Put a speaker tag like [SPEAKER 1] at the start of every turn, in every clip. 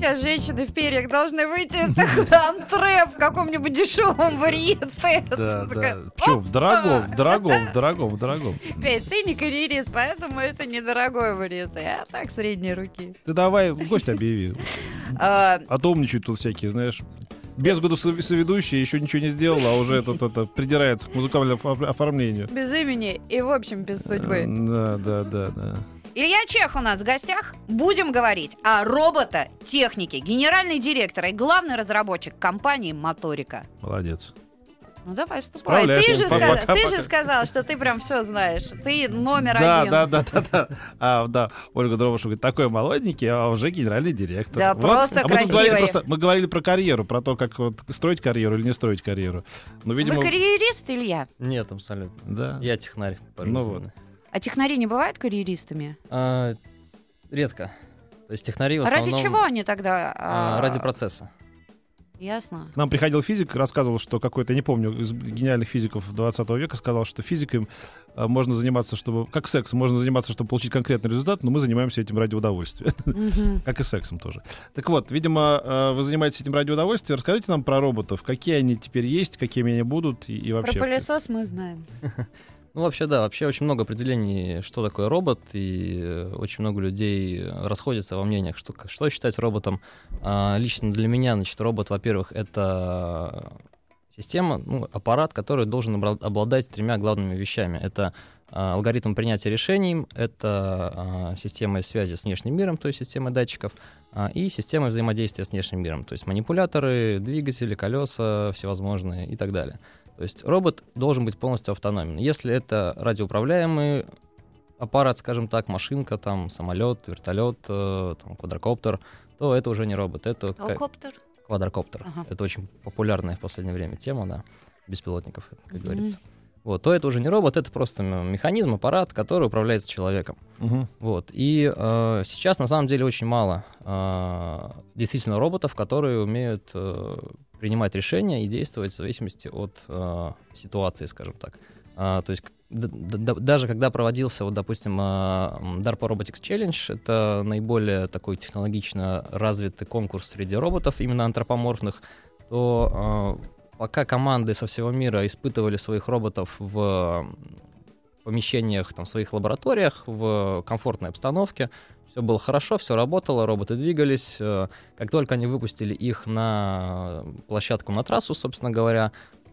[SPEAKER 1] Сейчас женщины в перьях должны выйти из антре в каком-нибудь дешевом варианте.
[SPEAKER 2] Да, да. Почему? В дорогом, в дорогом, в дорогом, в дорогом.
[SPEAKER 1] Петь, ты не карьерист, поэтому это недорогой вариант, а так средней руки.
[SPEAKER 2] Ты давай гость объяви.
[SPEAKER 1] А,
[SPEAKER 2] А то умничают тут всякие, знаешь. Без году со- соведущий еще ничего не сделал, а уже это, это, придирается к музыкальному оф- оформлению.
[SPEAKER 1] без имени и, в общем, без судьбы.
[SPEAKER 2] Э, Да, да, да, да.
[SPEAKER 1] Илья Чех у нас в гостях. Будем говорить о робота-технике, генеральный директор и главный разработчик компании «Моторика».
[SPEAKER 2] Молодец.
[SPEAKER 1] Ну давай, вступай. Ты же,
[SPEAKER 2] Пока,
[SPEAKER 1] сказал,
[SPEAKER 2] пока,
[SPEAKER 1] ты
[SPEAKER 2] пока.
[SPEAKER 1] же сказал, что ты прям все знаешь. Ты номер
[SPEAKER 2] Да,
[SPEAKER 1] один.
[SPEAKER 2] да, да, да, да. А, да, Ольга Дробышева говорит, такой молоденький, а уже генеральный директор.
[SPEAKER 1] Да, просто
[SPEAKER 2] а мы, тут говорили,
[SPEAKER 1] красивый.
[SPEAKER 2] просто, мы говорили про карьеру, про то, как вот строить карьеру или не строить карьеру. Ну, видимо,
[SPEAKER 1] Вы карьерист, Илья?
[SPEAKER 3] Нет, абсолютно.
[SPEAKER 2] да.
[SPEAKER 3] Я технарь.
[SPEAKER 2] Ну вот.
[SPEAKER 1] А технари не бывают карьеристами?
[SPEAKER 3] А, редко. То есть технари в
[SPEAKER 1] А
[SPEAKER 3] основном...
[SPEAKER 1] ради чего они тогда?
[SPEAKER 3] а,
[SPEAKER 1] а,
[SPEAKER 3] ради процесса.
[SPEAKER 1] Ясно.
[SPEAKER 2] К нам приходил физик, рассказывал, что какой-то, не помню, из гениальных физиков 20 века сказал, что физикой а, можно заниматься, чтобы... Как секс, можно заниматься, чтобы получить конкретный результат, но мы занимаемся этим ради удовольствия.
[SPEAKER 1] Мгм.
[SPEAKER 2] Как и сексом тоже. Так вот, видимо, а, вы занимаетесь этим ради удовольствия. Расскажите нам про роботов. Какие они теперь есть, какими они будут и, и
[SPEAKER 1] Про
[SPEAKER 2] вообще...
[SPEAKER 1] пылесос мы знаем.
[SPEAKER 3] Ну, вообще, да, вообще очень много определений, что такое робот, и э, очень много людей расходятся во мнениях, что, что считать роботом. А, лично для меня, значит, робот, во-первых, это система, ну, аппарат, который должен обладать тремя главными вещами. Это а, алгоритм принятия решений, это а, система связи с внешним миром, то есть система датчиков, а, и система взаимодействия с внешним миром, то есть манипуляторы, двигатели, колеса всевозможные и так далее. То есть робот должен быть полностью автономен. Если это радиоуправляемый аппарат, скажем так, машинка, там, самолет, вертолет, э, там, квадрокоптер, то это уже не робот, это ка-
[SPEAKER 1] Коптер.
[SPEAKER 3] квадрокоптер.
[SPEAKER 1] Ага.
[SPEAKER 3] Это очень популярная в последнее время тема, да, беспилотников, как
[SPEAKER 1] Мгм.
[SPEAKER 3] говорится. Вот, то это уже не робот, это просто механизм, аппарат, который управляется человеком.
[SPEAKER 2] Мгм.
[SPEAKER 3] Вот. И э, сейчас на самом деле очень мало э, действительно роботов, которые умеют э, принимать решения и действовать в зависимости от э, ситуации, скажем так. А, то есть даже когда проводился, вот, допустим, э, DARPA Robotics Challenge, это наиболее такой технологично развитый конкурс среди роботов, именно антропоморфных, то э, пока команды со всего мира испытывали своих роботов в помещениях, там, в своих лабораториях, в комфортной обстановке. Все было хорошо, все работало, роботы двигались. Э, Как только они выпустили их на площадку, на трассу, собственно говоря,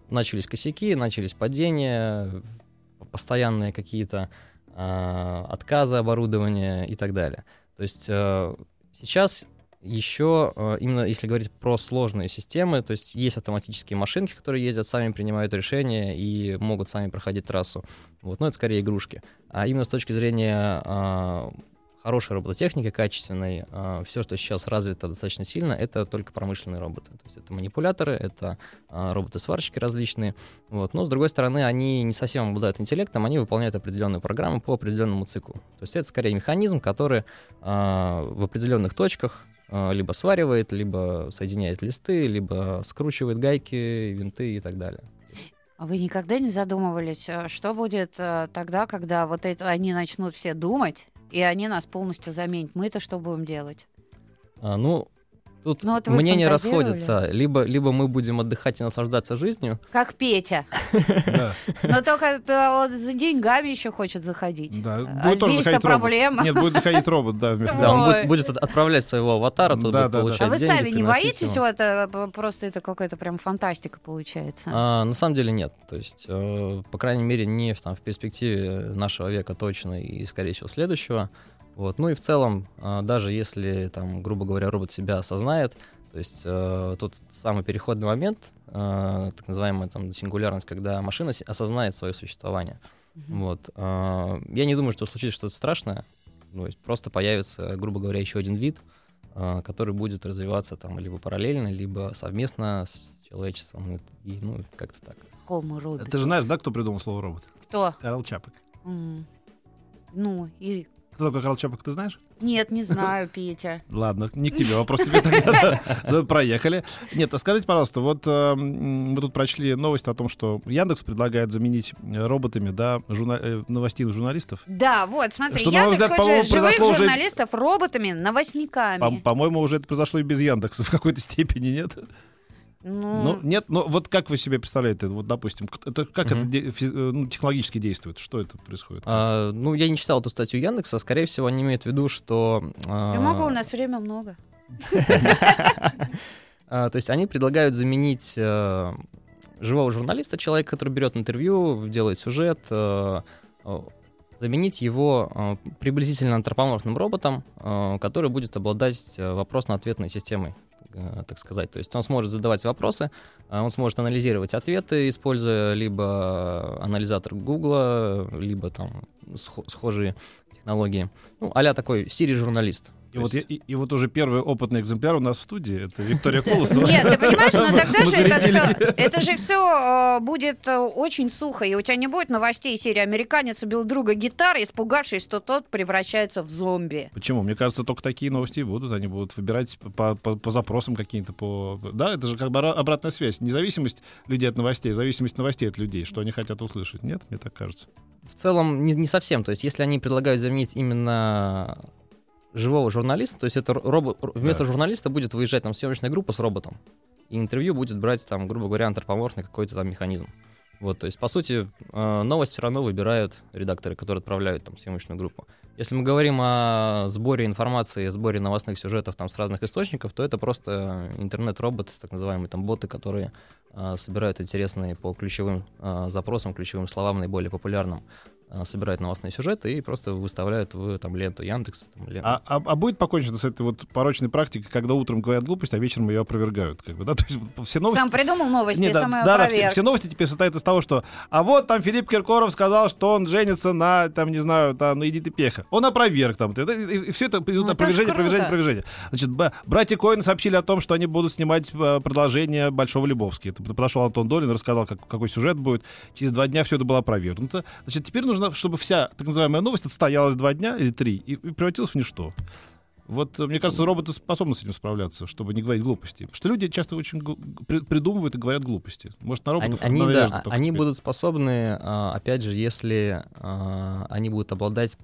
[SPEAKER 3] начались косяки, начались падения, постоянные какие-то э, отказы оборудования и так далее. То есть э, сейчас еще, э, именно если говорить про сложные системы, то есть есть автоматические машинки, которые ездят, сами принимают решения и могут сами проходить трассу. Вот, но это скорее игрушки. А именно с точки зрения э, хорошей робототехники, качественной, все, что сейчас развито достаточно сильно, это только промышленные роботы. То есть это манипуляторы, это э, роботы-сварщики различные. Вот. Но, с другой стороны, они не совсем обладают интеллектом, они выполняют определенную программу по определенному циклу. То есть это скорее механизм, который э, в определенных точках э, либо сваривает, либо соединяет листы, либо скручивает гайки, винты и так далее.
[SPEAKER 1] А вы никогда не задумывались, э, что будет э, тогда, когда вот это они начнут все думать, и они нас полностью заменят? Мы-то что будем делать?
[SPEAKER 3] А, ну, тут
[SPEAKER 1] Ну, вот
[SPEAKER 3] мнения расходятся. Либо, либо мы будем отдыхать и наслаждаться жизнью.
[SPEAKER 1] Как Петя. Но только э, он за деньгами еще хочет заходить. А здесь-то проблема.
[SPEAKER 2] Нет, будет заходить робот, да, вместо
[SPEAKER 3] Да, он будет, будет от- отправлять своего аватара, тот будет получать
[SPEAKER 1] А вы сами не боитесь, вот это просто это какая-то прям фантастика получается?
[SPEAKER 3] А, на самом деле нет. То есть, э, по крайней мере, не в перспективе нашего века точно и, скорее всего, следующего. Вот. Ну и в целом, а, даже если, там, грубо говоря, робот себя осознает, то есть э, тот самый переходный момент, э, так называемая там, сингулярность, когда машина осознает свое существование.
[SPEAKER 1] Мгм.
[SPEAKER 3] Вот. а, Я не думаю, что случится что-то страшное. Ну, то есть просто появится, грубо говоря, еще один вид, а, который будет развиваться там либо параллельно, либо совместно с человечеством. И, ну, как-то так.
[SPEAKER 1] Homo.
[SPEAKER 2] Ты же знаешь, да, кто придумал слово робот?
[SPEAKER 1] Кто?
[SPEAKER 2] Карл Чапок.
[SPEAKER 1] М. Ну, и...
[SPEAKER 2] Кто такой Карл Чапок, ты знаешь?
[SPEAKER 1] Нет, не знаю, Петя.
[SPEAKER 2] Ладно, не к тебе вопрос тебе тогда. да. Да, Проехали. Нет, а скажите, пожалуйста, вот мы тут прочли новость о том, что Яндекс предлагает заменить роботами, да, э, новостейных журналистов.
[SPEAKER 1] Да, вот, смотри, Яндекс хочет живых журналистов роботами, новостниками.
[SPEAKER 2] По- По-моему, уже это произошло и без Яндекса в какой-то степени, нет?
[SPEAKER 1] Ну,
[SPEAKER 2] Ну, нет, но вот как вы себе представляете, вот, допустим, это, как
[SPEAKER 3] Мгм.
[SPEAKER 2] это де- фи- э, ну, технологически действует? Что это происходит?
[SPEAKER 3] А, ну, я не читал эту статью Яндекса. Скорее всего, они имеют в виду, что... а,
[SPEAKER 1] я могу, у нас время много.
[SPEAKER 3] А, То есть они предлагают заменить э, живого журналиста, человека, который берет интервью, делает сюжет, э, заменить его приблизительно антропоморфным роботом, который будет обладать вопрос-ответной системой, так сказать. То есть он сможет задавать вопросы, э, он сможет анализировать ответы, используя либо анализатор Гугла, либо там схо- схожие технологии. Ну, а такой Siri-журналист.
[SPEAKER 2] И вот, и, и вот уже первый опытный экземпляр у нас в студии. Это Виктория Колосова.
[SPEAKER 1] Нет, ты понимаешь, но тогда же это все, это же все будет э, очень сухо, и у тебя не будет новостей серии «Американец убил друга гитарой, испугавшись, что тот превращается в зомби».
[SPEAKER 2] Почему? Мне кажется, только такие новости и будут. Они будут выбирать по, по- по запросам каким-то. По... Да, это же как бы ра- обратная связь. Независимость людей от новостей, зависимость новостей от людей, что они хотят услышать. Нет, мне так кажется.
[SPEAKER 3] В целом не, не совсем. То есть, если они предлагают заменить именно живого журналиста, то есть это робот, вместо
[SPEAKER 2] Да.
[SPEAKER 3] журналиста будет выезжать там съемочная группа с роботом, и интервью будет брать там, грубо говоря, антропоморфный какой-то там механизм. Вот, то есть, по сути, э, новость все равно выбирают редакторы, которые отправляют там съемочную группу. Если мы говорим о сборе информации, сборе новостных сюжетов там с разных источников, то это просто интернет-робот, так называемые там боты, которые э, собирают интересные по ключевым э, запросам, ключевым словам, наиболее популярным, собирают новостные сюжеты и просто выставляют в там ленту Яндекса. Там, ленту.
[SPEAKER 2] А, а- а будет покончено с этой вот порочной практикой, когда утром говорят глупость, а вечером ее опровергают? Как бы, да? То есть все новости...
[SPEAKER 1] Сам придумал новости,
[SPEAKER 2] Не, да,
[SPEAKER 1] сам
[SPEAKER 2] да, да, все, все новости теперь состоят из того, что а вот там Филипп Киркоров сказал, что он женится на, там, не знаю, там, на Эдите Пеха. Он опроверг там. Это- И, все это идут
[SPEAKER 1] Ну,
[SPEAKER 2] опровержение, опровержение, опровержение. Значит, б- братья Коин сообщили о том, что они будут снимать э, продолжение Большого Любовски. Это подошел Антон Долин, рассказал, как- какой сюжет будет. Через два дня все это было опровергнуто. Значит, теперь нужно, чтобы вся так называемая новость отстоялась два дня или три и, и превратилась в ничто. Вот, э, мне кажется, роботы способны с этим справляться, чтобы не говорить глупости. Потому что люди часто очень придумывают и говорят глупости. Может, на роботов
[SPEAKER 3] они, да, они
[SPEAKER 2] теперь.
[SPEAKER 3] будут способны, а, опять же, если а, они будут обладать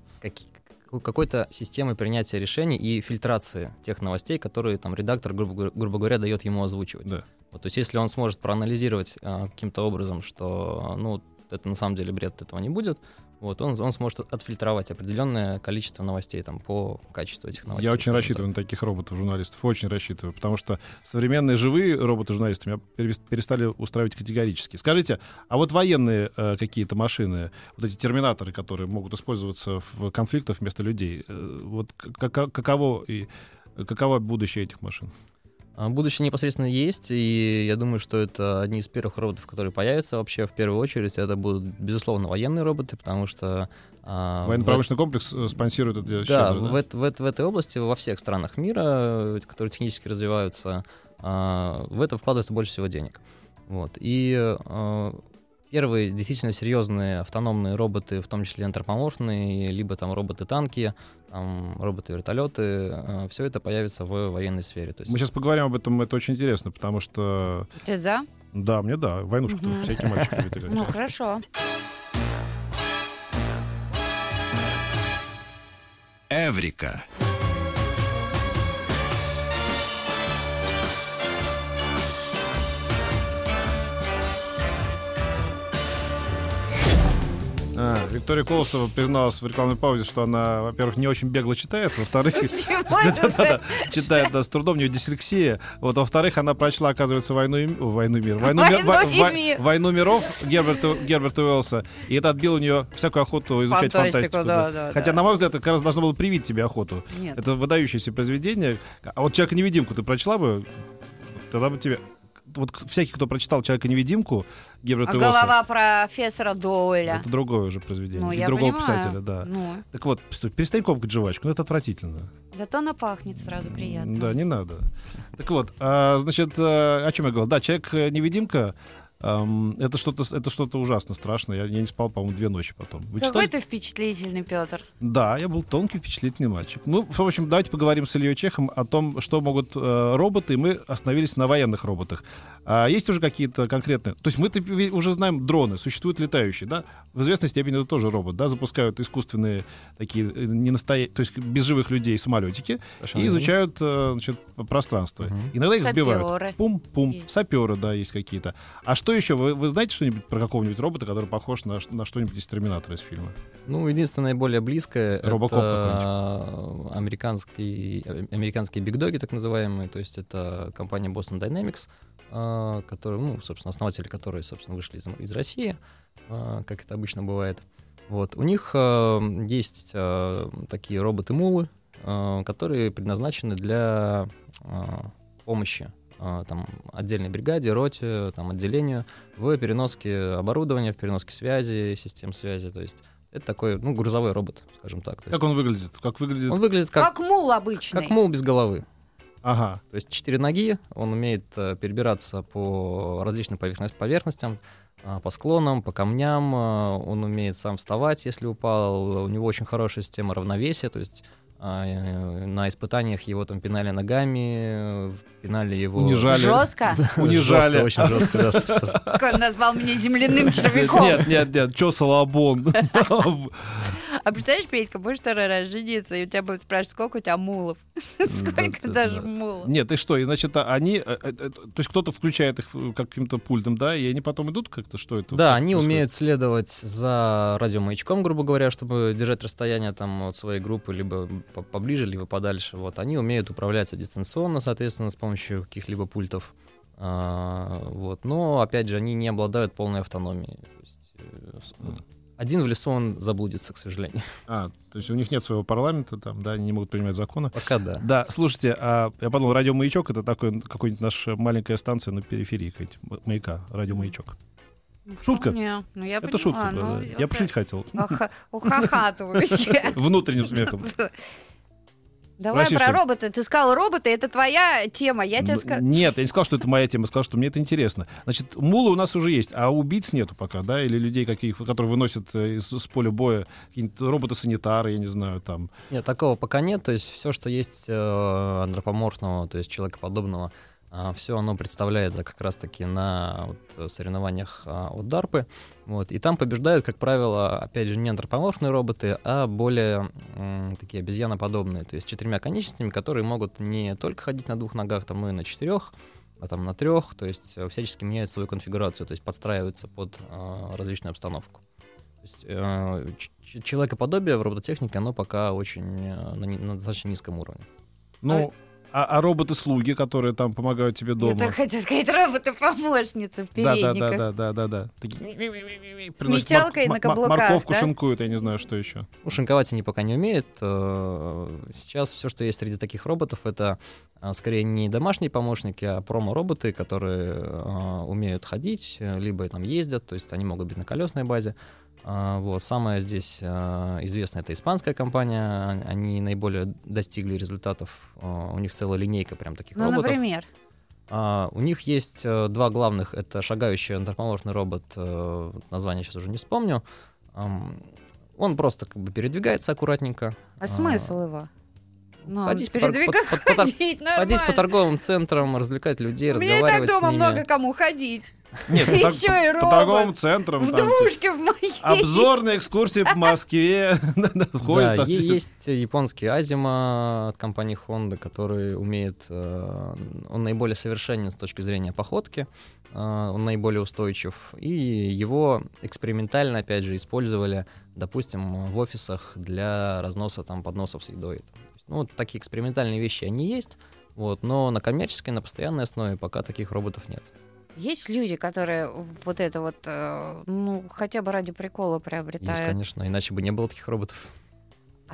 [SPEAKER 3] какой-то системой принятия решений и фильтрации тех новостей, которые там редактор, грубо, говоря- грубо говоря, дает ему озвучивать.
[SPEAKER 2] Да.
[SPEAKER 3] Вот, то есть если он сможет проанализировать а, каким-то образом, что ну, это на самом деле бред, этого не будет, вот, он, он сможет отфильтровать определенное количество новостей там, по качеству этих новостей.
[SPEAKER 2] Я очень рассчитываю на таких роботов-журналистов, очень рассчитываю, потому что современные живые роботы-журналисты меня перес- перестали устраивать категорически. Скажите, а вот военные э, какие-то машины, вот эти терминаторы, которые могут использоваться в конфликтах вместо людей, э, вот к- кака- каково и каково будущее этих машин?
[SPEAKER 3] А, Будущее непосредственно есть, и я думаю, что это одни из первых роботов, которые появятся вообще в первую очередь. Это будут, безусловно, военные роботы, потому что... а,
[SPEAKER 2] Военно-промышленный комплекс э, спонсирует это
[SPEAKER 3] Да,
[SPEAKER 2] щедро,
[SPEAKER 3] в, эт- в эт- в этой области, во всех странах мира, которые технически развиваются, а, в это вкладывается больше всего денег. Вот. И а, первые действительно серьезные автономные роботы, в том числе антропоморфные, либо там роботы-танки, там, роботы-вертолеты, все это появится в военной сфере. То есть,
[SPEAKER 2] Мы сейчас поговорим об этом, это очень интересно, потому что,
[SPEAKER 1] Ты да?
[SPEAKER 2] да, мне да, войнушку
[SPEAKER 1] Мгм.
[SPEAKER 2] всякие мальчики любят играть.
[SPEAKER 1] Ну, хорошо.
[SPEAKER 4] Эврика.
[SPEAKER 2] А, Виктория Колосова призналась в рекламной паузе, что она, во-первых, не очень бегло читает, во-вторых, читает да, с трудом, у нее дислексия. Вот, во-вторых, она прочла, оказывается, «Войну и, войну мир». «Войну, ми-
[SPEAKER 1] «Войну
[SPEAKER 2] во-
[SPEAKER 1] и
[SPEAKER 2] во-
[SPEAKER 1] мир».
[SPEAKER 2] «Войну миров» Герберта, Уэллса. И это отбило у нее всякую охоту изучать
[SPEAKER 1] Фантастику,
[SPEAKER 2] Хотя, на мой взгляд, это как раз должно было привить тебе охоту.
[SPEAKER 1] Нет.
[SPEAKER 2] Это выдающееся произведение. А вот «Человека-невидимку» ты прочла бы, тогда бы тебе... вот всякий, кто прочитал «Человека-невидимку» Гебрета
[SPEAKER 1] А голова профессора Доуэля.
[SPEAKER 2] это другое уже произведение.
[SPEAKER 1] Ну,
[SPEAKER 2] и другого
[SPEAKER 1] понимаю.
[SPEAKER 2] писателя, да.
[SPEAKER 1] Ну,
[SPEAKER 2] Так вот, перестань комкать жвачку, ну это отвратительно.
[SPEAKER 1] зато она пахнет сразу приятно.
[SPEAKER 2] Да, не надо. Так вот, а, значит, а, о чем я говорил? Да, человек-невидимка. Ам, это что-то, это что-то ужасно страшное. Я, я не спал, по-моему, две ночи потом. Вы
[SPEAKER 1] Какой
[SPEAKER 2] читали?
[SPEAKER 1] ты впечатлительный, Петр.
[SPEAKER 2] Да, я был тонкий, впечатлительный мальчик. Ну, в общем, давайте поговорим с Ильей Чехом о том, что могут э, роботы, и мы остановились на военных роботах. А есть уже какие-то конкретные... То есть мы уже знаем дроны, существуют летающие, да? В известной степени это тоже робот, да? Запускают искусственные такие, э, не настоя... то есть без живых людей самолетики и изучают э, значит, пространство.
[SPEAKER 3] Мгм.
[SPEAKER 2] Иногда их сбивают. Пум-пум. Саперы, да, есть какие-то. А что еще? Вы, вы знаете что-нибудь про какого-нибудь робота, который похож на, на что-нибудь из Терминатора из фильма?
[SPEAKER 3] Ну, единственное более близкое
[SPEAKER 2] Робокоп
[SPEAKER 3] это американский, американские бигдоги, так называемые, то есть это компания Boston Dynamics, а, которые, ну, собственно, основатели которой, собственно, вышли из, из России, а, как это обычно бывает. Вот. У них а, есть такие роботы-мулы, которые предназначены для помощи там, отдельной бригаде, роте, там, отделению в переноске оборудования, в переноске связи, систем связи. То есть это такой, ну, грузовой робот, скажем так. То есть
[SPEAKER 2] Как он выглядит? Как выглядит?
[SPEAKER 3] он выглядит как,
[SPEAKER 1] Как мул обычный.
[SPEAKER 3] как мул без головы.
[SPEAKER 2] Ага.
[SPEAKER 3] То есть четыре ноги, он умеет э, перебираться по различным поверхностям, а, по склонам, по камням, а, он умеет сам вставать, если упал, у него очень хорошая система равновесия, то есть а, на испытаниях его там пинали ногами, э, пинали его...
[SPEAKER 2] Унижали.
[SPEAKER 1] Жестко?
[SPEAKER 2] Унижали.
[SPEAKER 3] Жестко, очень жестко, да,
[SPEAKER 1] Как он назвал меня земляным червяком.
[SPEAKER 2] Нет, нет, нет, чё салабон?
[SPEAKER 1] А представляешь, Петька, будешь второй раз жениться, и у тебя будут спрашивать, сколько у тебя мулов? Сколько
[SPEAKER 2] да,
[SPEAKER 1] даже
[SPEAKER 2] да.
[SPEAKER 1] мулов?
[SPEAKER 2] Нет, и что? И значит, а они, э, э, э, то есть кто-то включает их каким-то пультом, да, и они потом идут как-то, что это?
[SPEAKER 3] Да, они умеют следовать за радиомаячком, грубо говоря, чтобы держать расстояние там от своей группы либо по- поближе, либо подальше. Вот они умеют управляться дистанционно, соответственно, с помощью каких-либо пультов. А, вот. Но опять же, они не обладают полной автономией. Есть, Один в лесу он заблудится, к сожалению.
[SPEAKER 2] А, то есть у них нет своего парламента, там, да, они не могут принимать законы.
[SPEAKER 3] Пока да.
[SPEAKER 2] Да, слушайте, а я подумал, радиомаячок это такой какой-нибудь наша маленькая станция на периферии какая-нибудь, маяка, радиомаячок. Шутка.
[SPEAKER 1] Не, ну я
[SPEAKER 2] Это шутка,
[SPEAKER 1] понимаю,
[SPEAKER 2] да,
[SPEAKER 1] ну,
[SPEAKER 2] да. Я пошутить хотел.
[SPEAKER 1] Аха- Ухахатываюсь.
[SPEAKER 2] Внутренним смехом.
[SPEAKER 1] Давай про
[SPEAKER 2] что
[SPEAKER 1] робота. Ты сказал роботы, это твоя тема. Я тебе сказал.
[SPEAKER 2] Нет, я не сказал, что это моя тема, сказал, что мне это интересно. Значит, мулы у нас уже есть, а убийц нету пока, да, или людей, каких, которые выносят э, из, с поля боя роботы-санитары, я не знаю, там.
[SPEAKER 3] Нет, такого пока нет. То есть все, что есть э, антропоморфного, то есть человекоподобного, все оно представляется как раз-таки на вот, э, соревнованиях а, от DARPA. Вот, и там побеждают, как правило, опять же, не антропоморфные роботы, а более м, такие обезьяноподобные, то есть с четырьмя конечностями, которые могут не только ходить на двух ногах, там, но и на четырех, а там на трех, то есть э, всячески меняют свою конфигурацию, то есть подстраиваются под а, различную обстановку. То есть э, ч- человекоподобие в робототехнике, оно пока очень э, на, на достаточно низком уровне.
[SPEAKER 2] Ну, а, а роботы-слуги, которые там помогают тебе
[SPEAKER 1] Я
[SPEAKER 2] дома.
[SPEAKER 1] так хотела сказать, роботы-помощницы в
[SPEAKER 2] Да, да, да,
[SPEAKER 1] передниках.
[SPEAKER 2] да, да, да, да. Такие...
[SPEAKER 1] С метелкой на каблуках,
[SPEAKER 2] Морковку
[SPEAKER 1] да?
[SPEAKER 2] шинкуют, я не знаю, что еще.
[SPEAKER 3] Ну, шинковать они пока не умеют. Э, Сейчас все, что есть среди таких роботов, это а, скорее не домашние помощники, а промо-роботы, которые а, умеют ходить, э, либо там ездят, то есть они могут быть на колесной базе. А, Вот. Самая здесь а, известная это испанская компания. Они наиболее достигли результатов. А, У них целая линейка прям таких
[SPEAKER 1] Ну,
[SPEAKER 3] роботов.
[SPEAKER 1] например.
[SPEAKER 3] А, у них есть э, два главных. Это шагающий антропоморфный робот, э, название сейчас уже не вспомню. Ам, он просто как бы передвигается аккуратненько.
[SPEAKER 1] А смысл его? Ну,
[SPEAKER 3] ходить по
[SPEAKER 1] передвигать,
[SPEAKER 3] по- по- по-
[SPEAKER 1] ходить нормально.
[SPEAKER 3] Ходить по торговым центрам, развлекать людей,
[SPEAKER 1] так
[SPEAKER 3] разговаривать
[SPEAKER 1] дома
[SPEAKER 3] с ними.
[SPEAKER 1] много кому ходить.
[SPEAKER 2] Нет, тор-
[SPEAKER 1] чё, и
[SPEAKER 2] по- по
[SPEAKER 1] робот?
[SPEAKER 2] торговым центрам.
[SPEAKER 1] В
[SPEAKER 2] там, типа,
[SPEAKER 1] двушке в моей.
[SPEAKER 2] Обзорные экскурсии по Москве.
[SPEAKER 3] Да, есть японский Азима от компании Honda, который умеет, э, он наиболее совершенен с точки зрения походки, э, он наиболее устойчив, и его экспериментально, опять же, использовали, допустим, в офисах для разноса там подносов с едой. Ну, вот такие экспериментальные вещи, они есть, вот, но на коммерческой, на постоянной основе пока таких роботов нет.
[SPEAKER 1] Есть люди, которые вот это вот, э, ну, хотя бы ради прикола
[SPEAKER 3] Есть,
[SPEAKER 1] приобретают.
[SPEAKER 3] конечно, иначе бы не было таких роботов.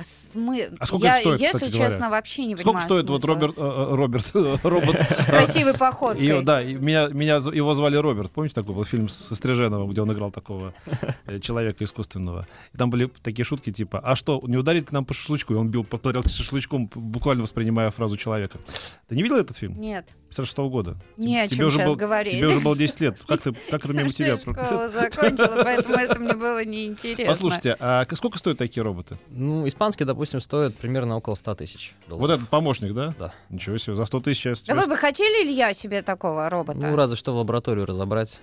[SPEAKER 1] А, смы...
[SPEAKER 2] А сколько
[SPEAKER 1] я,
[SPEAKER 2] это стоит,
[SPEAKER 1] если
[SPEAKER 2] кстати
[SPEAKER 1] честно,
[SPEAKER 2] говоря?
[SPEAKER 1] вообще не
[SPEAKER 2] Сколько
[SPEAKER 1] понимаю
[SPEAKER 2] стоит вот
[SPEAKER 1] смысла.
[SPEAKER 2] Роберт, э, э, Роберт, робот?
[SPEAKER 1] Красивой походкой.
[SPEAKER 2] И, да, меня, меня его звали Роберт. Помните такой был фильм с Стриженовым, где он играл такого э, человека искусственного? И там были такие шутки типа, а что, не ударить ли нам по шашлычку? И он бил по тарелке с шашлычком, буквально воспринимая фразу человека. Ты не видел этот фильм?
[SPEAKER 1] Нет,
[SPEAKER 2] 56 года?
[SPEAKER 1] не о
[SPEAKER 2] Тебе
[SPEAKER 1] чем
[SPEAKER 2] уже
[SPEAKER 1] сейчас
[SPEAKER 2] был-
[SPEAKER 1] говорить.
[SPEAKER 2] Тебе уже было 10 лет. Как, ты, как это мимо тебя?
[SPEAKER 1] я закончила, поэтому это мне было неинтересно.
[SPEAKER 2] Послушайте, а сколько стоят такие роботы?
[SPEAKER 3] Ну, испанский, допустим, стоит примерно около 100 тысяч долларов.
[SPEAKER 2] Вот этот помощник, да?
[SPEAKER 3] Да.
[SPEAKER 2] Ничего себе, за 100 тысяч я
[SPEAKER 1] А вы бы хотели, Илья, себе такого робота?
[SPEAKER 3] Ну, разве что в лабораторию разобрать,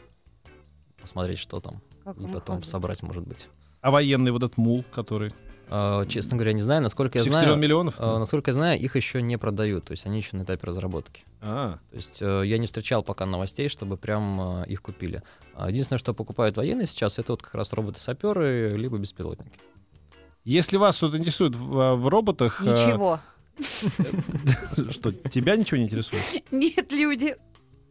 [SPEAKER 3] посмотреть, что там,
[SPEAKER 1] Как
[SPEAKER 3] и потом
[SPEAKER 1] ходит?
[SPEAKER 3] собрать, может быть.
[SPEAKER 2] А военный вот этот мул, который...
[SPEAKER 3] А, честно говоря, не знаю, насколько я
[SPEAKER 2] 60
[SPEAKER 3] знаю.
[SPEAKER 2] миллионов?
[SPEAKER 3] а, насколько я знаю, их еще не продают, то есть они еще на этапе разработки.
[SPEAKER 2] А,
[SPEAKER 3] То есть э, я не встречал пока новостей, чтобы прям э, их купили. А Единственное, что покупают военные сейчас, это вот как раз роботы-саперы, либо беспилотники.
[SPEAKER 2] Если вас что-то интересует в, в роботах... э,
[SPEAKER 1] Ничего.
[SPEAKER 2] Что, тебя ничего не интересует?
[SPEAKER 1] Нет, люди.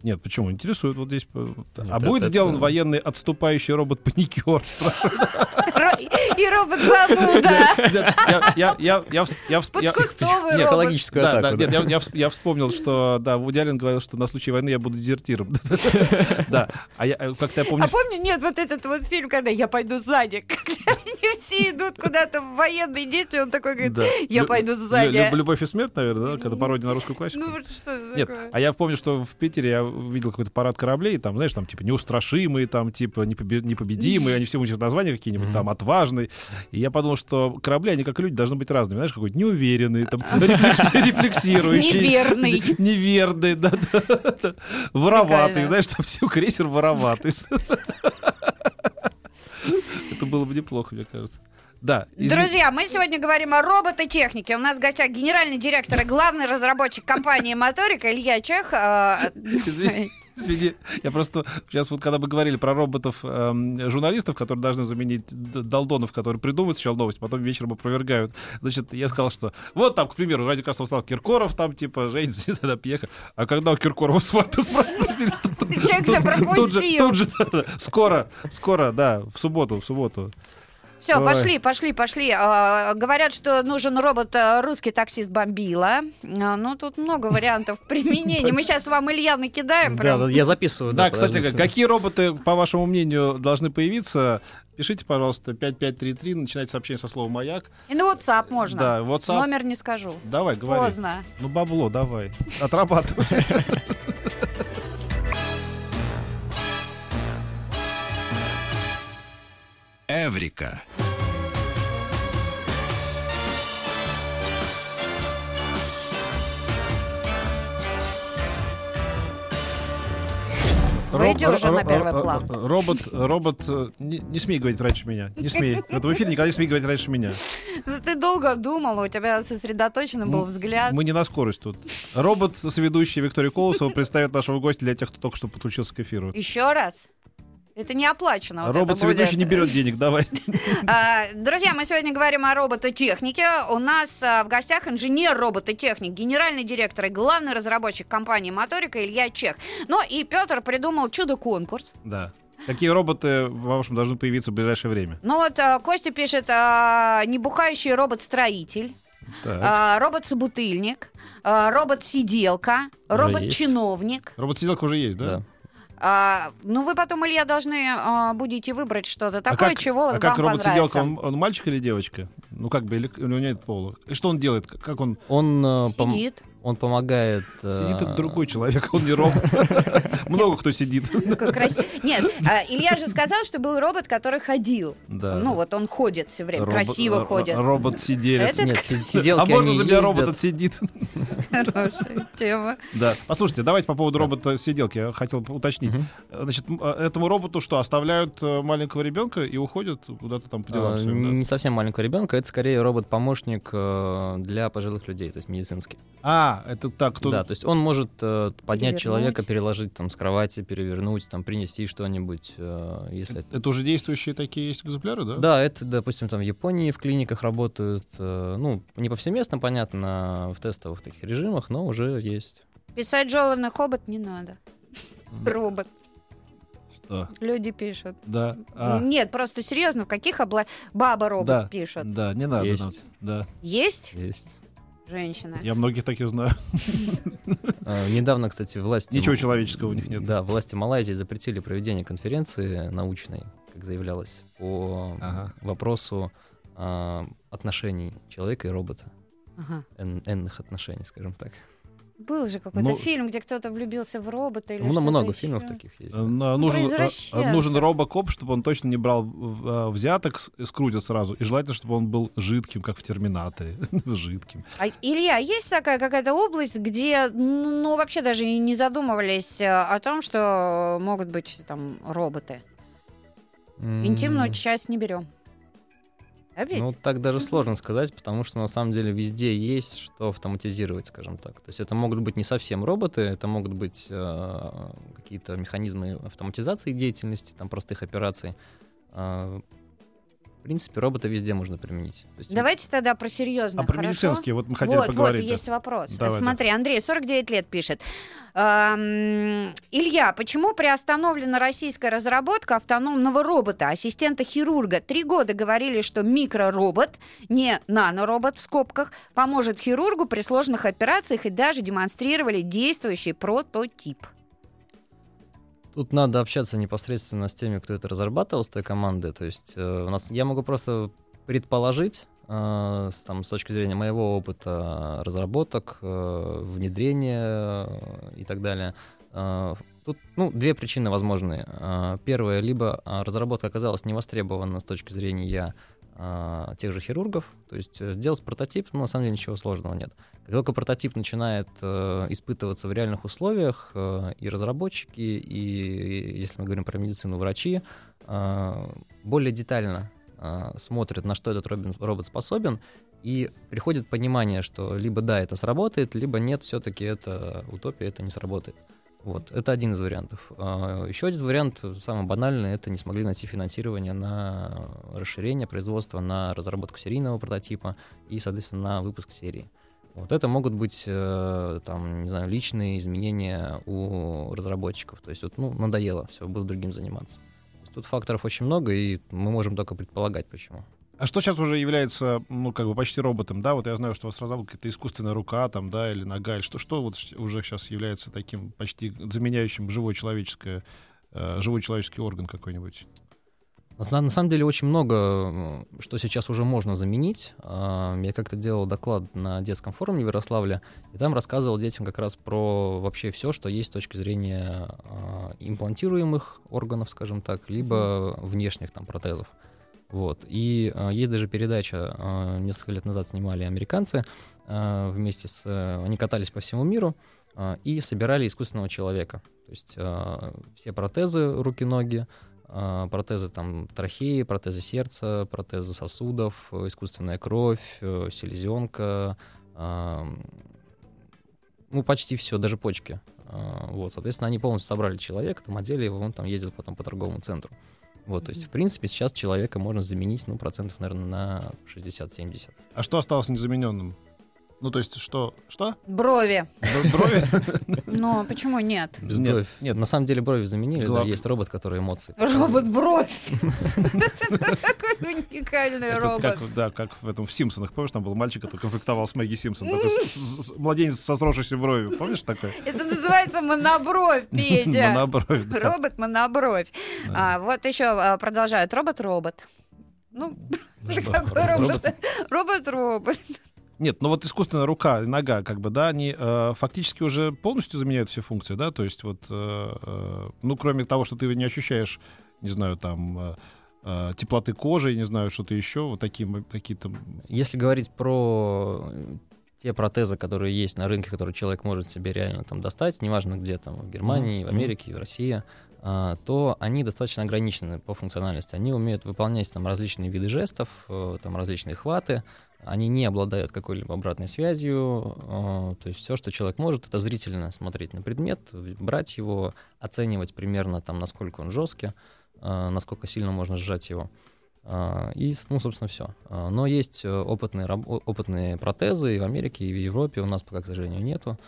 [SPEAKER 2] Нет, почему? Интересует вот здесь. э,
[SPEAKER 3] Нет,
[SPEAKER 2] а
[SPEAKER 3] это-
[SPEAKER 2] будет
[SPEAKER 3] это-
[SPEAKER 2] сделан военный отступающий робот-паникер?
[SPEAKER 1] Ро- И робот робот.
[SPEAKER 3] Психологическую
[SPEAKER 2] Да, да,
[SPEAKER 3] атаку.
[SPEAKER 2] нет, я, я вс- я вспомнил, что да, Вуди Аллен говорил, что на случай войны я буду дезертиром. Да, а я, э, как-то я помню,
[SPEAKER 1] А помню, нет, вот этот вот фильм, когда я пойду сзади, когда они все идут куда-то в военные действия, он такой говорит, я пойду сзади.
[SPEAKER 2] лю- Любовь и смерть, наверное, да, когда пародия на русскую классику.
[SPEAKER 1] ну что это
[SPEAKER 2] Нет,
[SPEAKER 1] такое?
[SPEAKER 2] а я помню, что в Питере я видел какой-то парад кораблей, там, знаешь, там типа неустрашимые, там типа непобе- непобедимые, они все у них названия какие-нибудь, там отважный. И я подумал, что корабли, они как люди должны быть разными, знаешь, какой-то неуверенный, там рефлекс- рефлексирующий.
[SPEAKER 1] Неверный.
[SPEAKER 2] Неверный, да, да. Вороватый, знаешь, там все крейсер вороватый. Это было бы неплохо, мне кажется. Да. извини-
[SPEAKER 1] Друзья, мы сегодня говорим о робототехнике. У нас в гостях генеральный директор и главный разработчик компании «Моторика» Илья Чех. А,
[SPEAKER 2] Извини, извини. Я просто сейчас вот когда мы говорили про роботов эм, журналистов, которые должны заменить долдонов, которые придумывают сначала новость, потом вечером опровергают. Значит, я сказал, что вот там, к примеру, ради Кастов стал Киркоров, там типа Жень, тогда Пьеха. А когда у Киркорова свадьбу спросили, тут- тут- тут- тут же, тут же, скоро, скоро, да, в субботу, в субботу.
[SPEAKER 1] Все,
[SPEAKER 2] Ой.
[SPEAKER 1] пошли, пошли, пошли. А, говорят, что нужен робот а, русский таксист Бомбила. А, ну, тут много вариантов применения. Мы сейчас вам Илья накидаем.
[SPEAKER 3] Да,
[SPEAKER 1] прям.
[SPEAKER 3] да, я записываю.
[SPEAKER 2] Да, кстати,
[SPEAKER 3] подождите.
[SPEAKER 2] какие роботы, по вашему мнению, должны появиться? Пишите, пожалуйста, 5533, начинайте сообщение со словом «Маяк».
[SPEAKER 1] И на WhatsApp можно.
[SPEAKER 2] Да, WhatsApp.
[SPEAKER 1] Номер не скажу.
[SPEAKER 2] Давай, говори.
[SPEAKER 1] Поздно.
[SPEAKER 2] Ну, бабло, давай. Отрабатывай.
[SPEAKER 4] Эврика.
[SPEAKER 1] Выйди уже на первый план.
[SPEAKER 2] Робот, робот, э, не, не смей говорить раньше меня. Не смей. В этом эфире никогда не смей говорить раньше меня.
[SPEAKER 1] Ну, Ты долго думал, у тебя сосредоточенный был взгляд.
[SPEAKER 2] Мы не на скорость тут. Робот, соведущий Виктория Колосова, представит нашего гостя для тех, кто только что подключился к эфиру.
[SPEAKER 1] Еще раз. Это не оплачено. вот
[SPEAKER 2] Робот,
[SPEAKER 1] будет.
[SPEAKER 2] не берет денег, давай.
[SPEAKER 1] А, Друзья, мы сегодня говорим о робототехнике. У нас а, в гостях инженер робототехник, генеральный директор и главный разработчик компании Моторика Илья Чех. Ну и Петр придумал чудо-конкурс.
[SPEAKER 2] Да. Какие роботы, по-вашему, должны появиться в ближайшее время?
[SPEAKER 1] Ну вот а, Костя пишет, а, небухающий робот-строитель. А, робот-собутыльник, а, робот-сиделка, робот-чиновник.
[SPEAKER 2] Робот-сиделка уже есть, да?
[SPEAKER 3] Да.
[SPEAKER 1] А, ну, вы потом, Илья, должны а, будете выбрать что-то такое,
[SPEAKER 2] как,
[SPEAKER 1] чего
[SPEAKER 2] а
[SPEAKER 1] вам
[SPEAKER 2] как робот-сиделка,
[SPEAKER 1] понравится.
[SPEAKER 2] он, он мальчик или девочка? Ну как бы, или у него нет пола? И что он делает? Как он...
[SPEAKER 3] Он, э, пом-
[SPEAKER 1] Сидит.
[SPEAKER 3] Он помогает... э,
[SPEAKER 2] Сидит это другой человек, он не робот. Много кто сидит.
[SPEAKER 1] Красивый. Нет, а, Илья же сказал, что был робот, который ходил.
[SPEAKER 2] Да.
[SPEAKER 1] Ну, вот он ходит все время,
[SPEAKER 2] Робот-
[SPEAKER 1] красиво ходит.
[SPEAKER 2] Робот-сиделец.
[SPEAKER 1] Это-
[SPEAKER 3] Нет, си- сиделки,
[SPEAKER 2] А можно за меня робот отсидит?
[SPEAKER 1] Хорошая тема.
[SPEAKER 2] Да. Послушайте, давайте по поводу робота-сиделки. Я хотел уточнить. Значит, а, этому роботу что, оставляют э, маленького ребенка и уходят куда-то там по делам
[SPEAKER 3] А? Не совсем маленького ребенка, это скорее робот-помощник э, для пожилых людей, то есть медицинский.
[SPEAKER 2] А, это так, кто...
[SPEAKER 3] Да, то есть он может э, поднять
[SPEAKER 1] Перевернуть.
[SPEAKER 3] человека, переложить там с кровати, перевернуть, там принести что-нибудь, э, если это-
[SPEAKER 2] Это уже действующие такие есть экземпляры, да?
[SPEAKER 3] Да, это, допустим, там в Японии в клиниках работают, э, ну, не повсеместно, понятно, в тестовых таких режимах, но уже есть.
[SPEAKER 1] Писать жеванный хобот не надо. Робот.
[SPEAKER 2] А,
[SPEAKER 1] Люди пишут.
[SPEAKER 2] да. А,
[SPEAKER 1] Нет, просто серьезно, в каких обла... Баба робот
[SPEAKER 2] Да.
[SPEAKER 1] пишет.
[SPEAKER 2] да, не надо.
[SPEAKER 3] Есть.
[SPEAKER 2] нам. Да.
[SPEAKER 1] Есть
[SPEAKER 3] Есть.
[SPEAKER 1] Женщина?
[SPEAKER 2] Я многих таких знаю.
[SPEAKER 3] А, Недавно, кстати, власти...
[SPEAKER 2] Ничего человеческого у них нет.
[SPEAKER 3] Да, власти Малайзии запретили проведение конференции научной, как заявлялось, по
[SPEAKER 2] Ага.
[SPEAKER 3] вопросу а, отношений человека и робота.
[SPEAKER 1] Ага.
[SPEAKER 3] Энных отношений, скажем так.
[SPEAKER 1] Был же какой-то
[SPEAKER 2] Ну,
[SPEAKER 1] фильм, где кто-то влюбился в робота или что-то
[SPEAKER 3] много
[SPEAKER 1] еще.
[SPEAKER 3] фильмов таких есть.
[SPEAKER 2] Э, на- Нужен, э, нужен робокоп, чтобы он точно не брал э, взяток, с- скрутил сразу. И желательно, чтобы он был жидким, как в Терминаторе. Жидким.
[SPEAKER 1] А, Илья, есть такая какая-то область, где, ну, ну, вообще даже и не задумывались о том, что могут быть там роботы? Интимную часть не берем. Да ведь?
[SPEAKER 3] Ну, так даже сложно сказать, потому что на самом деле везде есть что автоматизировать, скажем так. То есть это могут быть не совсем роботы, это могут быть э, какие-то механизмы автоматизации деятельности, там простых операций. А, в принципе, робота везде можно применить. То есть
[SPEAKER 1] Давайте тогда про серьезно,
[SPEAKER 2] А про
[SPEAKER 1] хорошо?
[SPEAKER 2] медицинские вот мы хотели
[SPEAKER 1] вот,
[SPEAKER 2] поговорить.
[SPEAKER 1] вот,
[SPEAKER 2] да.
[SPEAKER 1] есть вопрос.
[SPEAKER 2] Давай, да.
[SPEAKER 1] Смотри, Андрей, 49 лет пишет. Эм, Илья, почему приостановлена российская разработка автономного робота, ассистента хирурга? Три года говорили, что микроробот, не наноробот в скобках, поможет хирургу при сложных операциях и даже демонстрировали действующий прототип.
[SPEAKER 3] Тут надо общаться непосредственно с теми, кто это разрабатывал, с той командой. То есть э, у нас, я могу просто предположить, э, с, там, с точки зрения моего опыта разработок, э, внедрения э, и так далее. Э, тут ну, две причины возможные. Э, первая, либо э, разработка оказалась не востребована с точки зрения э, тех же хирургов. То есть э, сделать прототип, ну, на самом деле ничего сложного нет. Как только прототип начинает э, испытываться в реальных условиях, э, и разработчики, и, и если мы говорим про медицину, врачи, э, более детально э, смотрят, на что этот робин- робот способен, и приходит понимание, что либо да, это сработает, либо нет, все-таки это утопия, это не сработает. Вот, это один из вариантов. А, Еще один вариант, самый банальный, это не смогли найти финансирование на расширение производства, на разработку серийного прототипа и, соответственно, на выпуск серии. Вот это могут быть, э, там, не знаю, личные изменения у разработчиков. То есть, вот, ну, надоело, все, буду другим заниматься. Тут факторов очень много, и мы можем только предполагать, почему.
[SPEAKER 2] А что сейчас уже является, ну, как бы почти роботом, да? Вот я знаю, что у вас разработка какая-то искусственная рука, там, да, или нога, или что, что вот уже сейчас является таким почти заменяющим живой человеческое, э, живой человеческий орган какой-нибудь?
[SPEAKER 3] На, на самом деле очень много, что сейчас уже можно заменить. А, Я как-то делал доклад на детском форуме в Ярославле, и там рассказывал детям как раз про вообще все, что есть с точки зрения а, имплантируемых органов, скажем так, либо внешних там протезов. Вот. И а, есть даже передача, а, несколько лет назад снимали американцы а, вместе с... э, Они катались по всему миру а, и собирали искусственного человека. То есть а, все протезы руки-ноги, а, протезы там трахеи, протезы сердца, протезы сосудов, э, искусственная кровь, э, селезенка, а, ну почти все, даже почки. Вот, соответственно, они полностью собрали человека, там одели его, он там ездит потом по торговому центру. Вот, то есть, в принципе, сейчас человека можно заменить, ну, процентов, наверное, на 60-70.
[SPEAKER 2] А что осталось незамененным? Ну, то есть, что? Что?
[SPEAKER 1] Брови.
[SPEAKER 2] Б- Брови?
[SPEAKER 1] Но почему нет?
[SPEAKER 3] Без
[SPEAKER 2] Нет,
[SPEAKER 3] брови.
[SPEAKER 2] нет.
[SPEAKER 3] На самом деле брови заменили, да, есть робот, который эмоции.
[SPEAKER 1] Робот-бровь. Какой уникальный робот.
[SPEAKER 2] да, как в этом в Симпсонах. Помнишь, там был мальчик, который конфликтовал с Мэгги Симпсон. Такой младенец со сросшейся бровью. Помнишь такое?
[SPEAKER 1] Это называется монобровь, Петя.
[SPEAKER 2] Монобровь, да.
[SPEAKER 1] Робот монобровь.
[SPEAKER 2] Да.
[SPEAKER 1] А, вот еще а, продолжает. Робот-робот. Ну, какой робот? Робот-робот.
[SPEAKER 2] Нет, ну вот искусственная рука и нога, как бы, да, они э, фактически уже полностью заменяют все функции, да, то есть вот, э, э, ну, кроме того, что ты не ощущаешь, не знаю, там, э, э, теплоты кожи, не знаю, что-то еще, вот такие какие-то...
[SPEAKER 3] Если говорить про э, те протезы, которые есть на рынке, которые человек может себе реально там достать, неважно где там, в Германии, в
[SPEAKER 2] Мгм.
[SPEAKER 3] Америке, в России, а, то они достаточно ограничены по функциональности. Они умеют выполнять там различные виды жестов, э, там различные хваты, они не обладают какой-либо обратной связью, э, то есть все, что человек может, это зрительно смотреть на предмет, брать его, оценивать примерно там, насколько он жесткий, э, насколько сильно можно сжать его. А, И, ну, собственно, все. Но есть э, опытные, опытные протезы и в Америке, и в Европе. У нас пока, к сожалению, нету.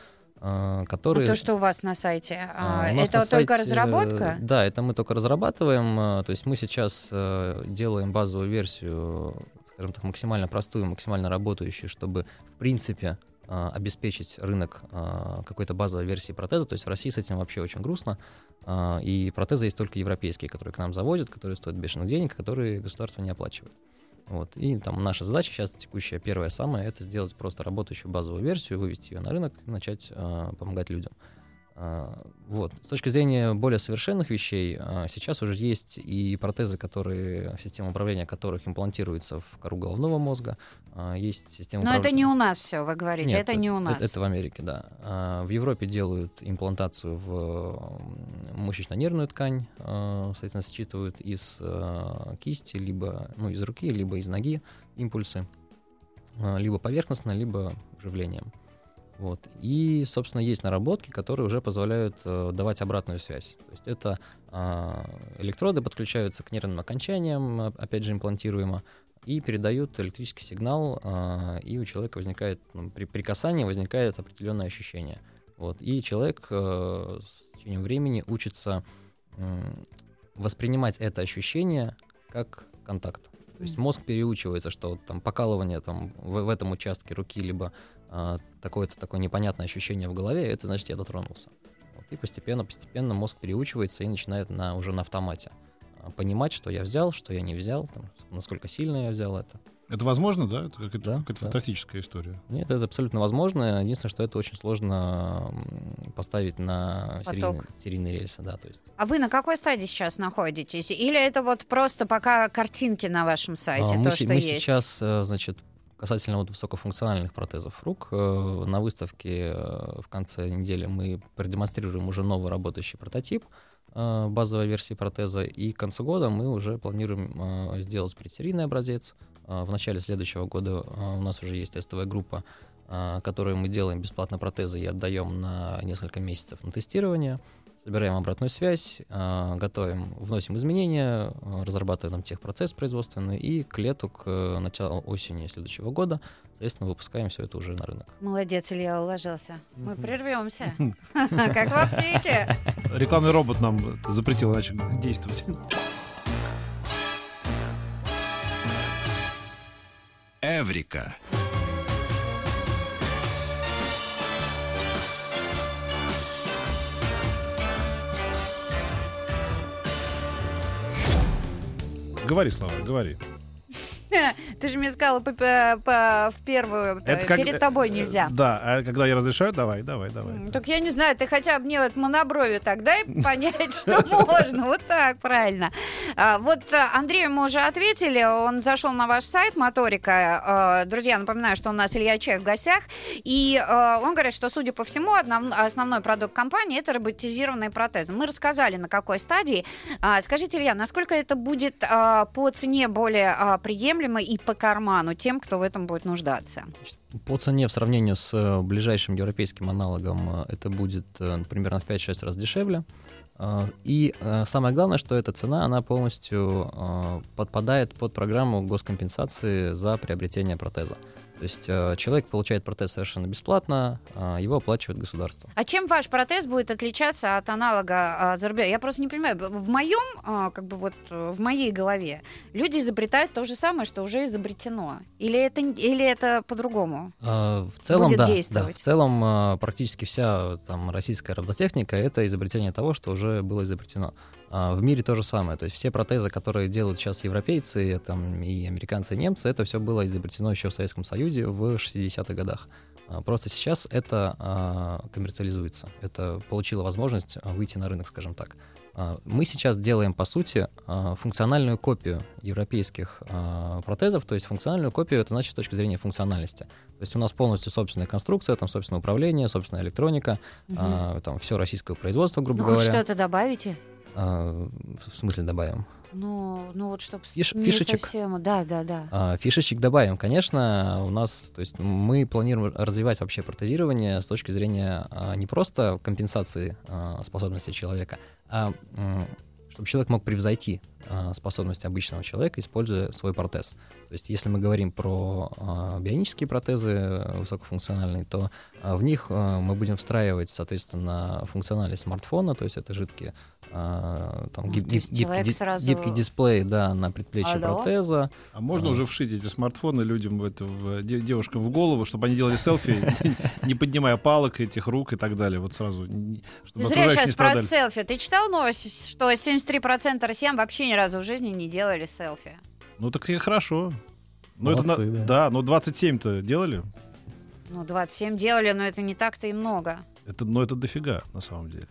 [SPEAKER 3] а,
[SPEAKER 1] Ну,
[SPEAKER 3] которые...
[SPEAKER 1] То, что у вас на сайте,
[SPEAKER 3] А,
[SPEAKER 1] а,
[SPEAKER 3] нас
[SPEAKER 1] это
[SPEAKER 3] на
[SPEAKER 1] только
[SPEAKER 3] сайте,
[SPEAKER 1] разработка?
[SPEAKER 3] Да, это мы только разрабатываем. а, То есть мы сейчас э, делаем базовую версию, скажем так, максимально простую, максимально работающую, чтобы, в принципе, а, обеспечить рынок а, какой-то базовой версии протеза. То есть в России с этим вообще очень грустно. А, И протезы есть только европейские, которые к нам завозят, которые стоят бешеных денег, которые государство не оплачивает. Вот. И там наша задача сейчас текущая, первая самая, это сделать просто работающую базовую версию, вывести ее на рынок и начать помогать людям. А, Вот. С точки зрения более совершенных вещей, а, сейчас уже есть и протезы, которые, система управления которых имплантируется в кору головного мозга. а, Есть система
[SPEAKER 1] Но
[SPEAKER 3] управ-
[SPEAKER 1] это не у нас все, вы говорите,
[SPEAKER 3] Нет,
[SPEAKER 1] это не у нас.
[SPEAKER 3] Это, это в Америке, да. В Европе делают имплантацию в мышечно-нервную ткань, соответственно, считывают из кисти, либо ну, из руки, либо из ноги импульсы, либо поверхностно, либо вживлением. Вот. И, собственно, есть наработки, которые уже позволяют э, давать обратную связь. То есть это а, электроды подключаются к нервным окончаниям, опять же, имплантируемо, и передают электрический сигнал, а, и у человека возникает, ну, при, при касании возникает определенное ощущение. Вот. И человек э, с течением времени учится м, воспринимать это ощущение как контакт. То есть мозг переучивается, что там покалывание там в, в этом участке руки, либо такое-то такое непонятное ощущение в голове, это значит, я дотронулся. Вот. И постепенно, постепенно мозг переучивается и начинает на, уже на автомате а, понимать, что я взял, что я не взял, там, насколько сильно я взял это.
[SPEAKER 2] Это возможно, да? Это какая-то,
[SPEAKER 3] Да,
[SPEAKER 2] какая-то
[SPEAKER 3] да.
[SPEAKER 2] фантастическая история.
[SPEAKER 3] Нет, это абсолютно возможно. Единственное, что это очень сложно поставить на серийные, серийные рельсы, да, то есть.
[SPEAKER 1] А вы на какой стадии сейчас находитесь? Или это вот просто пока картинки на вашем сайте,
[SPEAKER 3] А,
[SPEAKER 1] то,
[SPEAKER 3] мы,
[SPEAKER 1] что
[SPEAKER 3] мы
[SPEAKER 1] есть?
[SPEAKER 3] сейчас, э, значит, касательно вот высокофункциональных протезов рук, э, на выставке э, в конце недели мы продемонстрируем уже новый работающий прототип э, базовой версии протеза, и к концу года мы уже планируем сделать предсерийный образец. В начале следующего года у нас уже есть тестовая группа, которую мы делаем бесплатно протезы и отдаем на несколько месяцев на тестирование. Собираем обратную связь, э, готовим, вносим изменения, э, разрабатываем там техпроцесс производственный, и к лету, к э, началу осени следующего года, соответственно, выпускаем все это уже на рынок.
[SPEAKER 1] Молодец, Илья уложился. Мы прервемся. Как в аптеке.
[SPEAKER 2] Рекламный робот нам запретил иначе действовать.
[SPEAKER 4] Эврика.
[SPEAKER 2] Говори, Слава, говори.
[SPEAKER 1] Ты же мне сказала по- по- по- в первую, э,
[SPEAKER 2] как-
[SPEAKER 1] перед тобой
[SPEAKER 2] э,
[SPEAKER 1] нельзя.
[SPEAKER 2] Да, а когда я разрешаю, давай, давай, давай.
[SPEAKER 1] Так я не знаю, ты хотя бы мне вот моноброви так дай понять, что можно. Вот так, правильно. А, Вот э, Андрею мы уже ответили, он зашел на ваш сайт Моторика. Э, Друзья, напоминаю, что у нас Илья Чех в гостях. И э, он говорит, что, судя по всему, основной продукт компании это роботизированные протезы. Мы рассказали, на какой стадии. А, Скажите, Илья, насколько это будет а, по цене более а, приемлемо и по карману тем, кто в этом будет нуждаться?
[SPEAKER 3] По цене в сравнении с э, ближайшим европейским аналогом э, это будет э, примерно в 5-6 раз дешевле. И самое главное, что эта цена, она полностью подпадает под программу госкомпенсации за приобретение протеза. То есть э, человек получает протез совершенно бесплатно, а его оплачивает государство.
[SPEAKER 1] А чем ваш протез будет отличаться от аналога а, зарубежного? Я просто не понимаю. В моем, а, как бы вот э, в моей голове, люди изобретают то же самое, что уже изобретено. Или это, или это по-другому?
[SPEAKER 3] А, В целом,
[SPEAKER 1] Будет
[SPEAKER 3] да,
[SPEAKER 1] действовать.
[SPEAKER 3] да. В целом, а, практически вся там российская робототехника это изобретение того, что уже было изобретено. А В мире то же самое. То есть все протезы, которые делают сейчас европейцы, там, и американцы, и немцы, это все было изобретено еще в Советском Союзе в 60-х годах. А, Просто сейчас это а, коммерциализуется. Это получило возможность выйти на рынок, скажем так. Мы сейчас делаем, по сути, функциональную копию европейских протезов. То есть функциональную копию это значит с точки зрения функциональности. То есть у нас полностью собственная конструкция, там собственное управление, собственная электроника, а, там все российское производство, грубо
[SPEAKER 1] Ну, хоть
[SPEAKER 3] говоря.
[SPEAKER 1] что-то добавите?
[SPEAKER 3] А, в смысле добавим?
[SPEAKER 1] Ну, ну вот чтобы
[SPEAKER 3] Фиш-
[SPEAKER 1] не
[SPEAKER 3] фишечек.
[SPEAKER 1] совсем. Да, да, да.
[SPEAKER 3] А, Фишечек добавим, конечно, у нас, то есть мы планируем развивать вообще протезирование с точки зрения а, не просто компенсации а, способностей человека, а чтобы человек мог превзойти способности обычного человека, используя свой протез. То есть, если мы говорим про а, бионические протезы э, высокофункциональные, то а, в них а, мы будем встраивать, соответственно, функциональность смартфона, то есть это жидкие а, там,
[SPEAKER 1] Ну,
[SPEAKER 3] гиб-
[SPEAKER 1] есть
[SPEAKER 3] гибкий,
[SPEAKER 1] сразу-
[SPEAKER 3] гибкий дисплей да, на предплечье
[SPEAKER 1] Алло?
[SPEAKER 3] протеза.
[SPEAKER 2] А можно
[SPEAKER 3] А.
[SPEAKER 2] уже вшить эти смартфоны людям, в это, в, де- девушкам в голову, чтобы они делали селфи, не поднимая палок этих рук и так далее. Вот сразу. не-
[SPEAKER 1] зря
[SPEAKER 2] не
[SPEAKER 1] сейчас про селфи. Ты читал новость, что 73% россиян вообще ни разу в жизни не делали селфи?
[SPEAKER 2] Ну так и хорошо. Ну, это
[SPEAKER 3] Молодцы,
[SPEAKER 2] на-
[SPEAKER 3] да.
[SPEAKER 2] да, но 27-то делали.
[SPEAKER 1] Ну, 27 делали, но это не так-то и много.
[SPEAKER 2] Это, ну, это дофига, на самом деле.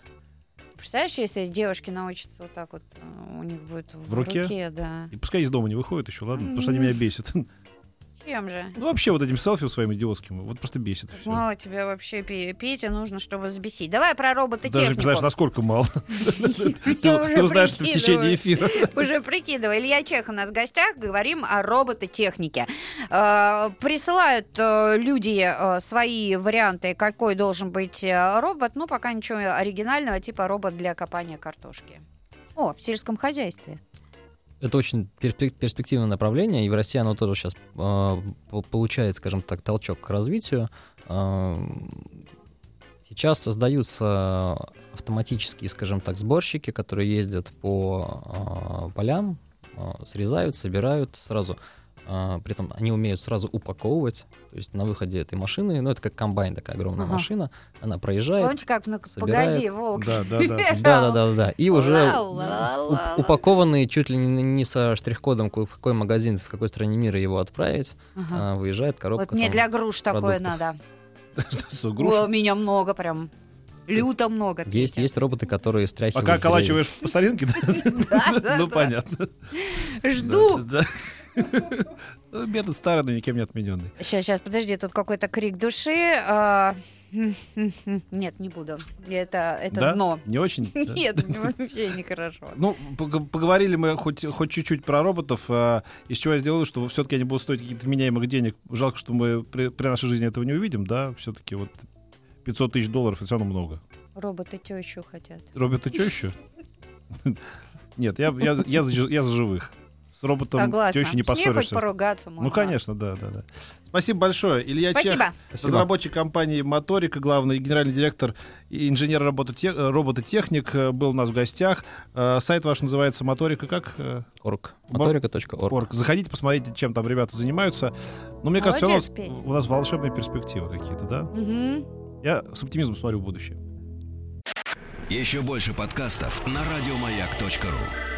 [SPEAKER 1] Представляешь, если девушки научатся вот так вот, э, у них будет в,
[SPEAKER 2] В руке?
[SPEAKER 1] да.
[SPEAKER 2] И пускай из дома не выходят еще, ладно? Потому что они меня бесят.
[SPEAKER 1] Чем же?
[SPEAKER 2] Ну, вообще, вот этим селфи своим идиотским, вот просто бесит. всё.
[SPEAKER 1] Мало тебя вообще Пе- Петя нужно, чтобы взбесить. Давай про робота
[SPEAKER 2] Даже представляешь, насколько мало. Ты узнаешь в течение эфира.
[SPEAKER 1] Уже прикидывай. Илья Чех у нас в гостях. Говорим о робототехнике. Э, Присылают э, люди э, свои варианты, какой должен быть э, робот. Ну, пока ничего оригинального, типа робот для копания картошки. О, в сельском хозяйстве.
[SPEAKER 3] Это очень перспек- перспективное направление, и в России оно тоже сейчас получает, скажем так, толчок к развитию. А, Сейчас создаются автоматические, скажем так, сборщики, которые ездят по а, полям, а, срезают, собирают сразу. А, При этом они умеют сразу упаковывать. То есть на выходе этой машины, ну это как комбайн такая огромная
[SPEAKER 1] Ага.
[SPEAKER 3] машина, она проезжает,
[SPEAKER 1] Помните, как ну
[SPEAKER 3] собирает.
[SPEAKER 1] погоди, волк.
[SPEAKER 2] Да, да, да.
[SPEAKER 3] да, да, да, да. И уже упакованные чуть ли не со штрих-кодом, в какой магазин, в какой стране мира его отправить, а, выезжает коробка.
[SPEAKER 1] Вот мне для груш такое надо. У меня много прям. Люто много.
[SPEAKER 3] Есть,
[SPEAKER 1] Петя.
[SPEAKER 3] есть роботы, которые стряхивают.
[SPEAKER 2] Пока околачиваешь по старинке, да? Ну, понятно.
[SPEAKER 1] Жду.
[SPEAKER 2] Ну, Метод старый, но никем не отмененный.
[SPEAKER 1] Сейчас, сейчас, подожди, тут какой-то крик души. а, Нет, не буду. Это, это
[SPEAKER 2] Да?
[SPEAKER 1] дно.
[SPEAKER 2] Не очень? Да.
[SPEAKER 1] Нет, вообще нехорошо.
[SPEAKER 2] Ну, пог- поговорили мы хоть, хоть чуть-чуть про роботов, а, из чего я сделал, что все-таки они будут стоить каких-то вменяемых денег. Жалко, что мы при, при нашей жизни этого не увидим, да, все-таки вот 500 тысяч долларов, это все равно много.
[SPEAKER 1] Роботы тещу хотят.
[SPEAKER 2] Роботы что еще? Нет, я, я, я, я за живых. С роботом
[SPEAKER 1] Согласна.
[SPEAKER 2] тещи не
[SPEAKER 1] С ней хоть
[SPEAKER 2] поссоришься.
[SPEAKER 1] поругаться можно.
[SPEAKER 2] Ну, конечно, да, да, да. Спасибо большое. Илья Чех,
[SPEAKER 1] Спасибо.
[SPEAKER 3] Спасибо.
[SPEAKER 2] разработчик компании «Моторика», главный генеральный директор и инженер робототех- э, робототехник, э, был у нас в гостях. Э, Сайт ваш называется «Моторика» как? Э,
[SPEAKER 3] Орг.
[SPEAKER 2] Мо-
[SPEAKER 3] Моторика.орг.
[SPEAKER 2] Орг. Заходите, посмотрите, чем там ребята занимаются. Но мне кажется, всё равно
[SPEAKER 1] Молодец, Петь.
[SPEAKER 2] у нас волшебные перспективы какие-то, да?
[SPEAKER 1] Мгм.
[SPEAKER 2] Я с оптимизмом смотрю в будущее.
[SPEAKER 4] Еще больше подкастов на радиомаяк.ру.